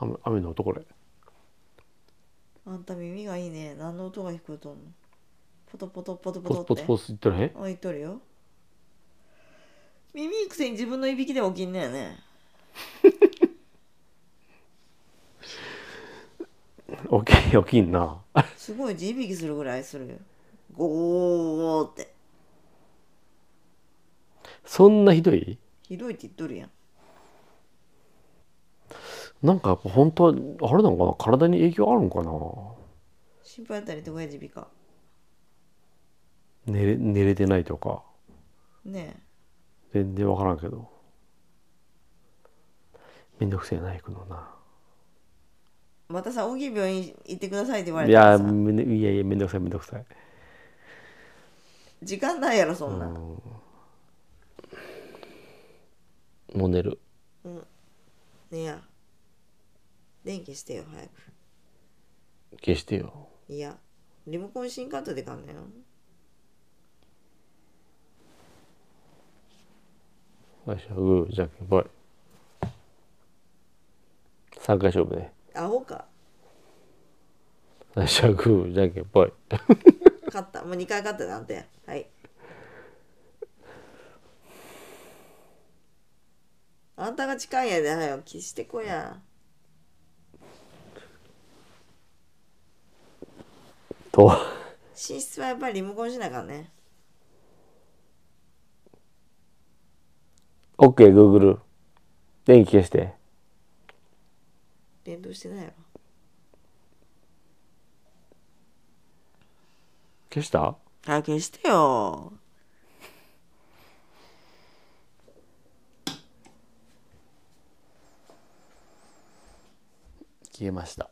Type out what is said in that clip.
うん雨雨の音これ。あんた耳がいいね。何の音が聞こえとんの？ポトポトポトポポトって。ツポツポツ言ってらへん？あ言っとるよ。耳くせに自分のいびきで起きんねやね。起き起きんな。すごい地いびきするぐらいするよ。ゴーって。そんなひどい？ひどいって言っとるやんなんかやっぱ本当はあれなのかな？体に影響あるのかな？心配やったりとかや耳鼻科寝れ寝れてないとか。ね全然わからんけど。めんどくせえな行くのな。えまたさ大きい病院行ってくださいって言われいたらさ。やめんどいやいやめんどくさいめんどくさい。時間ないやろそんな、もう寝る。ねえや電気してよ早く。消してよ。いやリモコン新カットでかんねよ。よいしょグーじゃんけんぽい3回勝負ね。アホか。最初はグーじゃんけんぽい勝った。もう2回勝ったなんて。はい。あんたが近いんやで早よ消してこやと。寝室はやっぱりリモコンしなあかんね。OK グーグル電気消して。連動してないやろ。消した？早く消してよ。消えました